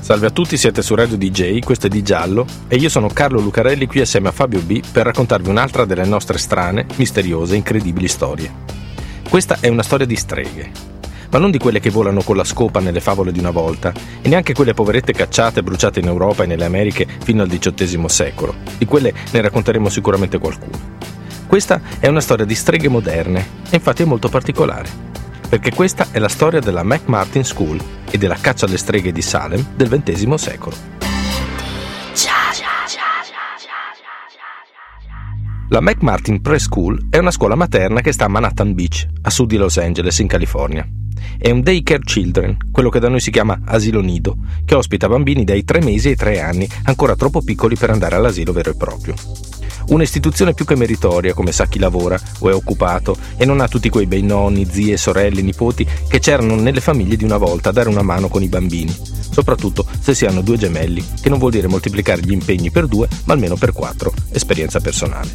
Salve a tutti, siete su Radio DJ, questo è Di Giallo e io sono Carlo Lucarelli qui assieme a Fabio B per raccontarvi un'altra delle nostre strane, misteriose, incredibili storie. Questa è una storia di streghe, ma non di quelle che volano con la scopa nelle favole di una volta, e neanche quelle poverette cacciate e bruciate in Europa e nelle Americhe fino al XVIII secolo. Di quelle ne racconteremo sicuramente qualcuno. Questa è una storia di streghe moderne, e infatti è molto particolare perché questa è la storia della McMartin School e della caccia alle streghe di Salem del XX secolo. La McMartin Preschool è una scuola materna che sta a Manhattan Beach, a sud di Los Angeles, in California. È un daycare children, quello che da noi si chiama asilo nido, che ospita bambini dai 3 mesi ai 3 anni, ancora troppo piccoli per andare all'asilo vero e proprio. Un'istituzione più che meritoria, come sa chi lavora o è occupato e non ha tutti quei bei nonni, zie, sorelle, nipoti che c'erano nelle famiglie di una volta a dare una mano con i bambini, soprattutto se si hanno due gemelli, che non vuol dire moltiplicare gli impegni per due, ma almeno per quattro, esperienza personale.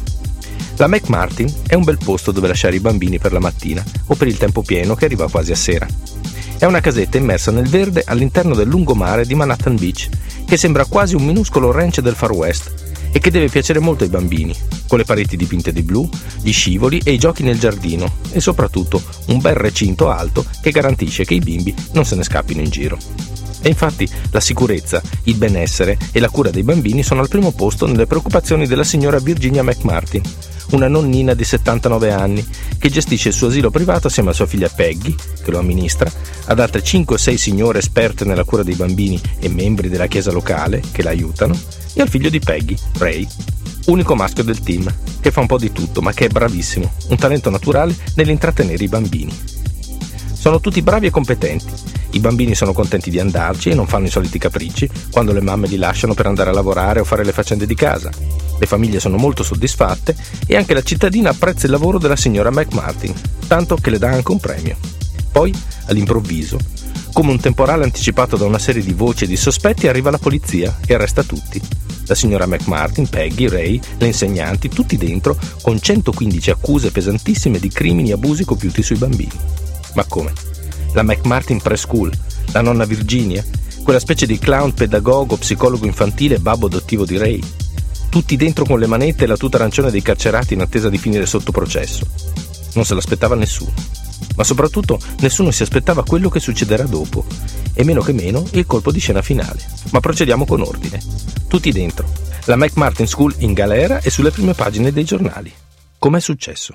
La McMartin è un bel posto dove lasciare i bambini per la mattina o per il tempo pieno che arriva quasi a sera. È una casetta immersa nel verde all'interno del lungomare di Manhattan Beach, che sembra quasi un minuscolo ranch del Far West e che deve piacere molto ai bambini, con le pareti dipinte di blu, gli scivoli e i giochi nel giardino e soprattutto un bel recinto alto che garantisce che i bimbi non se ne scappino in giro. E infatti la sicurezza, il benessere e la cura dei bambini sono al primo posto nelle preoccupazioni della signora Virginia McMartin, una nonnina di 79 anni che gestisce il suo asilo privato assieme a sua figlia Peggy, che lo amministra, ad altre 5 o 6 signore esperte nella cura dei bambini e membri della chiesa locale che la aiutano, e al figlio di Peggy, Ray, unico maschio del team, che fa un po' di tutto ma che è bravissimo, un talento naturale nell'intrattenere i bambini. Sono tutti bravi e competenti. I bambini sono contenti di andarci e non fanno i soliti capricci quando le mamme li lasciano per andare a lavorare o fare le faccende di casa. Le famiglie sono molto soddisfatte e anche la cittadina apprezza il lavoro della signora McMartin, tanto che le dà anche un premio. Poi, all'improvviso, come un temporale anticipato da una serie di voci e di sospetti, arriva la polizia e arresta tutti. La signora McMartin, Peggy, Ray, le insegnanti, tutti dentro, con 115 accuse pesantissime di crimini e abusi compiuti sui bambini. Ma come? La McMartin Preschool, la nonna Virginia, quella specie di clown pedagogo, psicologo infantile e babbo adottivo di Ray, tutti dentro con le manette e la tuta arancione dei carcerati in attesa di finire sotto processo. Non se l'aspettava nessuno. Ma soprattutto nessuno si aspettava quello che succederà dopo, e meno che meno il colpo di scena finale. Ma procediamo con ordine. Tutti dentro. La McMartin School in galera e sulle prime pagine dei giornali. Com'è successo?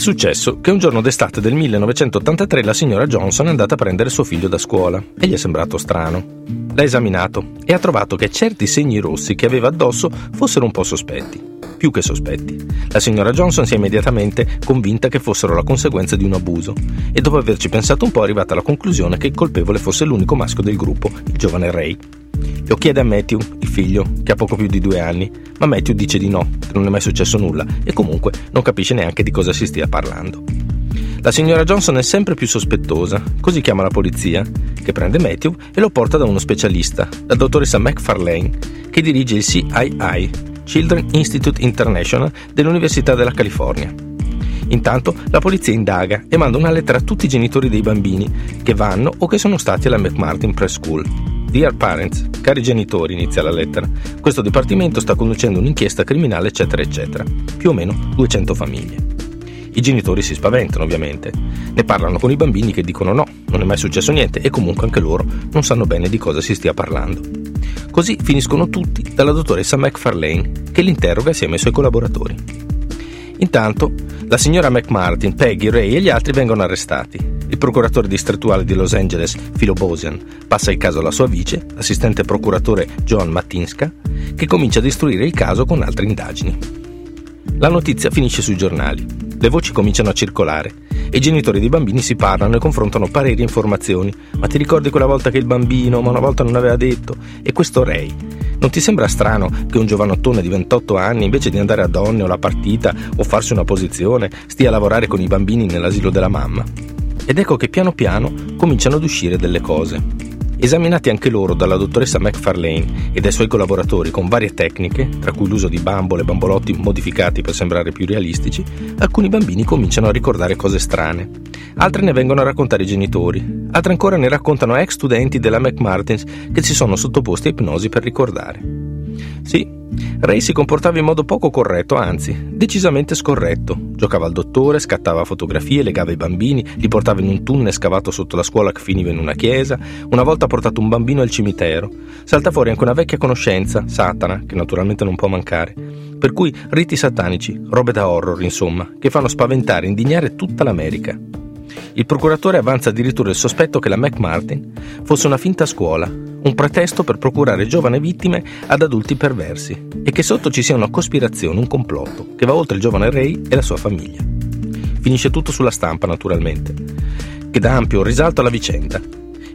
È successo che un giorno d'estate del 1983 la signora Johnson è andata a prendere suo figlio da scuola e gli è sembrato strano. L'ha esaminato e ha trovato che certi segni rossi che aveva addosso fossero un po' sospetti. Più che sospetti. La signora Johnson si è immediatamente convinta che fossero la conseguenza di un abuso e dopo averci pensato un po' è arrivata alla conclusione che il colpevole fosse l'unico maschio del gruppo, il giovane Ray. Lo chiede a Matthew, il figlio, che ha poco più di due anni, ma Matthew dice di no, che non è mai successo nulla e comunque non capisce neanche di cosa si stia parlando. La signora Johnson è sempre più sospettosa, così chiama la polizia, che prende Matthew e lo porta da uno specialista, la dottoressa McFarlane, che dirige il CII, Children Institute International dell'Università della California. Intanto la polizia indaga e manda una lettera a tutti i genitori dei bambini che vanno o che sono stati alla McMartin Preschool Dear Parents, cari genitori, inizia la lettera, questo dipartimento sta conducendo un'inchiesta criminale, eccetera, eccetera. Più o meno 200 famiglie. I genitori si spaventano, ovviamente. Ne parlano con i bambini che dicono no, non è mai successo niente e comunque anche loro non sanno bene di cosa si stia parlando. Così finiscono tutti dalla dottoressa McFarlane, che li interroga assieme ai suoi collaboratori. Intanto, la signora McMartin, Peggy, Ray e gli altri vengono arrestati il procuratore distrettuale di Los Angeles, Philo Bosian, passa il caso alla sua vice, l'assistente procuratore John Matinska, che comincia a istruire il caso con altre indagini. La notizia finisce sui giornali, le voci cominciano a circolare e i genitori dei bambini si parlano e confrontano pareri e informazioni. Ma ti ricordi quella volta che il bambino, ma una volta non aveva detto? E questo Ray, Non ti sembra strano che un giovanottone di 28 anni, invece di andare a donne o alla partita o farsi una posizione, stia a lavorare con i bambini nell'asilo della mamma? Ed ecco che piano piano cominciano ad uscire delle cose. Esaminati anche loro dalla dottoressa McFarlane e dai suoi collaboratori con varie tecniche, tra cui l'uso di bambole e bambolotti modificati per sembrare più realistici, alcuni bambini cominciano a ricordare cose strane. Altre ne vengono a raccontare i genitori, altre ancora ne raccontano ex studenti della McMartins che si sono sottoposti a ipnosi per ricordare. Sì, Ray si comportava in modo poco corretto, anzi, decisamente scorretto. Giocava al dottore, scattava fotografie, legava i bambini, li portava in un tunnel scavato sotto la scuola che finiva in una chiesa. Una volta ha portato un bambino al cimitero. Salta fuori anche una vecchia conoscenza, Satana, che naturalmente non può mancare. Per cui riti satanici, robe da horror, insomma, che fanno spaventare e indignare tutta l'America. Il procuratore avanza addirittura il sospetto che la McMartin fosse una finta scuola, un pretesto per procurare giovani vittime ad adulti perversi e che sotto ci sia una cospirazione, un complotto che va oltre il giovane Ray e la sua famiglia. Finisce tutto sulla stampa, naturalmente, che dà ampio risalto alla vicenda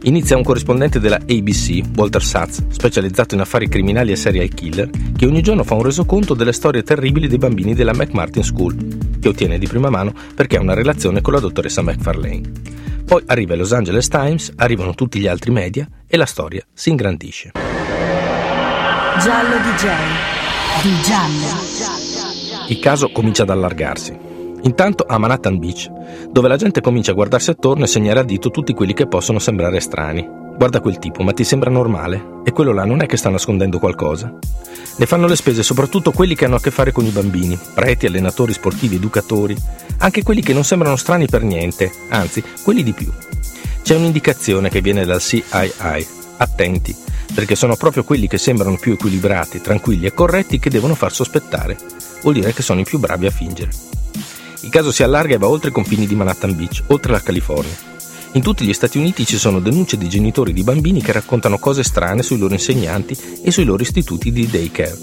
Inizia un corrispondente della ABC, Walter Satz, specializzato in affari criminali e serial killer, che ogni giorno fa un resoconto delle storie terribili dei bambini della McMartin School, che ottiene di prima mano perché ha una relazione con la dottoressa McFarlane. Poi arriva il Los Angeles Times, arrivano tutti gli altri media e la storia si ingrandisce. Giallo DJ. Di giallo. Il caso comincia ad allargarsi. Intanto a Manhattan Beach, dove la gente comincia a guardarsi attorno e segnare a dito tutti quelli che possono sembrare strani. Guarda quel tipo, ma ti sembra normale? E quello là non è che sta nascondendo qualcosa? Ne fanno le spese soprattutto quelli che hanno a che fare con i bambini, preti, allenatori sportivi, educatori, anche quelli che non sembrano strani per niente, anzi, quelli di più. C'è un'indicazione che viene dal CII. Attenti, perché sono proprio quelli che sembrano più equilibrati, tranquilli e corretti che devono far sospettare. Vuol dire che sono i più bravi a fingere. Il caso si allarga e va oltre i confini di Manhattan Beach, oltre la California. In tutti gli Stati Uniti ci sono denunce di genitori di bambini che raccontano cose strane sui loro insegnanti e sui loro istituti di daycare.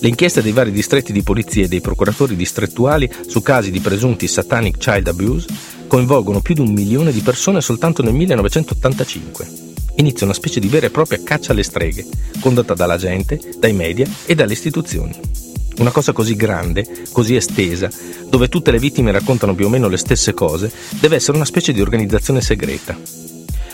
Le inchieste dei vari distretti di polizia e dei procuratori distrettuali su casi di presunti satanic child abuse coinvolgono più di un milione di persone soltanto nel 1985. Inizia una specie di vera e propria caccia alle streghe, condotta dalla gente, dai media e dalle istituzioni. Una cosa così grande, così estesa, dove tutte le vittime raccontano più o meno le stesse cose, deve essere una specie di organizzazione segreta.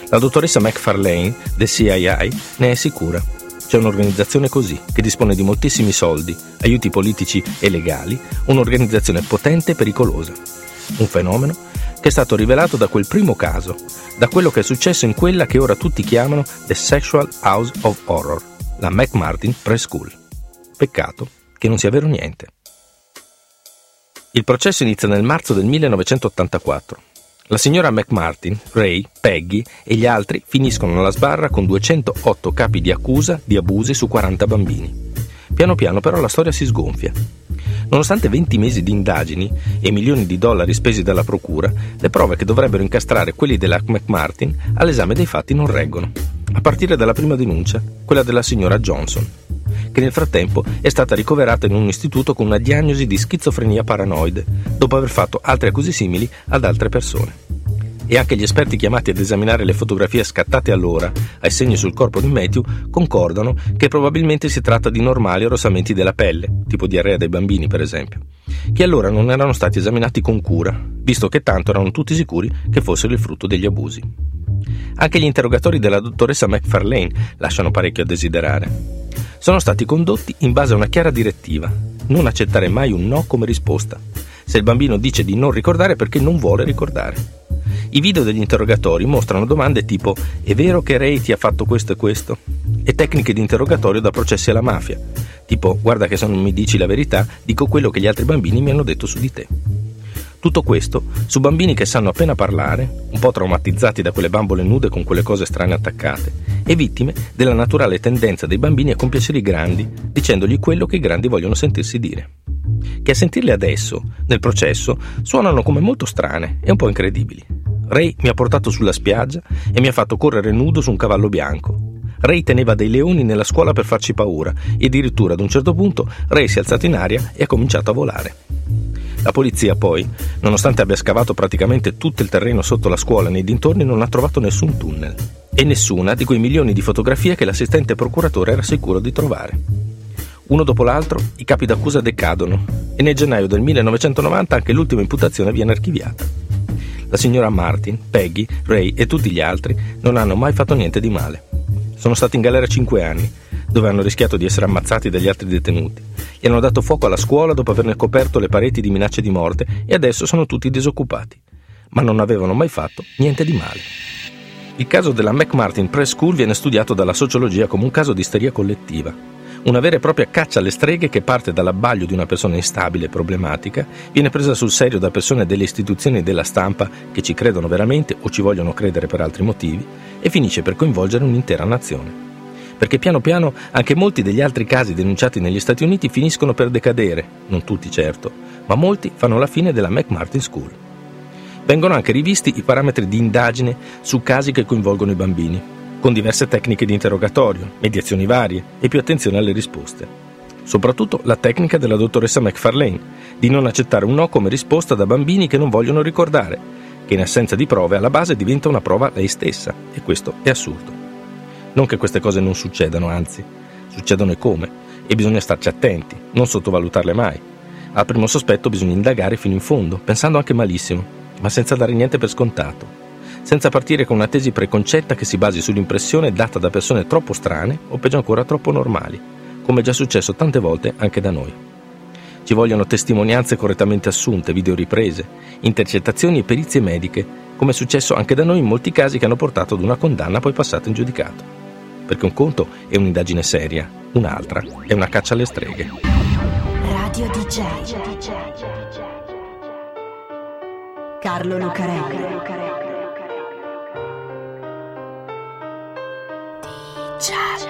La dottoressa McFarlane, del CIA, ne è sicura. C'è un'organizzazione così, che dispone di moltissimi soldi, aiuti politici e legali, un'organizzazione potente e pericolosa. Un fenomeno che è stato rivelato da quel primo caso, da quello che è successo in quella che ora tutti chiamano The Sexual House of Horror, la McMartin Preschool. Peccato che non sia vero niente. Il processo inizia nel marzo del 1984. La signora McMartin, Ray, Peggy e gli altri finiscono alla sbarra con 208 capi di accusa di abusi su 40 bambini. Piano piano però la storia si sgonfia. Nonostante 20 mesi di indagini e milioni di dollari spesi dalla procura, le prove che dovrebbero incastrare quelli della McMartin all'esame dei fatti non reggono, a partire dalla prima denuncia, quella della signora Johnson che nel frattempo è stata ricoverata in un istituto con una diagnosi di schizofrenia paranoide, dopo aver fatto altre accuse simili ad altre persone. E anche gli esperti chiamati ad esaminare le fotografie scattate allora, ai segni sul corpo di Matthew, concordano che probabilmente si tratta di normali arrossamenti della pelle, tipo diarrea dei bambini per esempio, che allora non erano stati esaminati con cura, visto che tanto erano tutti sicuri che fossero il frutto degli abusi. Anche gli interrogatori della dottoressa McFarlane lasciano parecchio a desiderare sono stati condotti in base a una chiara direttiva, non accettare mai un no come risposta. Se il bambino dice di non ricordare perché non vuole ricordare. I video degli interrogatori mostrano domande tipo è vero che Ray ti ha fatto questo e questo? E tecniche di interrogatorio da processi alla mafia, tipo guarda che se non mi dici la verità dico quello che gli altri bambini mi hanno detto su di te. Tutto questo su bambini che sanno appena parlare, un po' traumatizzati da quelle bambole nude con quelle cose strane attaccate, e vittime della naturale tendenza dei bambini a compiacere i grandi, dicendogli quello che i grandi vogliono sentirsi dire. Che a sentirle adesso, nel processo, suonano come molto strane e un po' incredibili. Ray mi ha portato sulla spiaggia e mi ha fatto correre nudo su un cavallo bianco. Ray teneva dei leoni nella scuola per farci paura e addirittura ad un certo punto Ray si è alzato in aria e ha cominciato a volare. La polizia poi, nonostante abbia scavato praticamente tutto il terreno sotto la scuola nei dintorni, non ha trovato nessun tunnel. e nessuna di quei milioni di fotografie che l'assistente procuratore era sicuro di trovare. Uno dopo l'altro i capi d'accusa decadono e nel gennaio del 1990 anche l'ultima imputazione viene archiviata. La signora Martin, Peggy, Ray e tutti gli altri non hanno mai fatto niente di male. Sono stati in galera cinque anni, dove hanno rischiato di essere ammazzati dagli altri detenuti. Gli hanno dato fuoco alla scuola dopo averne coperto le pareti di minacce di morte e adesso sono tutti disoccupati. Ma non avevano mai fatto niente di male. Il caso della McMartin Press School viene studiato dalla sociologia come un caso di isteria collettiva. Una vera e propria caccia alle streghe che parte dall'abbaglio di una persona instabile e problematica, viene presa sul serio da persone delle istituzioni e della stampa che ci credono veramente o ci vogliono credere per altri motivi e finisce per coinvolgere un'intera nazione. Perché piano piano anche molti degli altri casi denunciati negli Stati Uniti finiscono per decadere, non tutti certo, ma molti fanno la fine della McMartin School. Vengono anche rivisti i parametri di indagine su casi che coinvolgono i bambini, con diverse tecniche di interrogatorio, mediazioni varie e più attenzione alle risposte. Soprattutto la tecnica della dottoressa McFarlane, di non accettare un no come risposta da bambini che non vogliono ricordare, che in assenza di prove alla base diventa una prova lei stessa, e questo è assurdo. Non che queste cose non succedano, anzi, succedono e come, e bisogna starci attenti, non sottovalutarle mai. Al primo sospetto bisogna indagare fino in fondo, pensando anche malissimo, ma senza dare niente per scontato, senza partire con una tesi preconcetta che si basi sull'impressione data da persone troppo strane o peggio ancora troppo normali, come è già successo tante volte anche da noi. Ci vogliono testimonianze correttamente assunte, videoriprese, intercettazioni e perizie mediche, come è successo anche da noi in molti casi che hanno portato ad una condanna poi passata in giudicato. Perché un conto è un'indagine seria, un'altra è una caccia alle streghe. Radio DJ. Carlo Lucarelli. Cha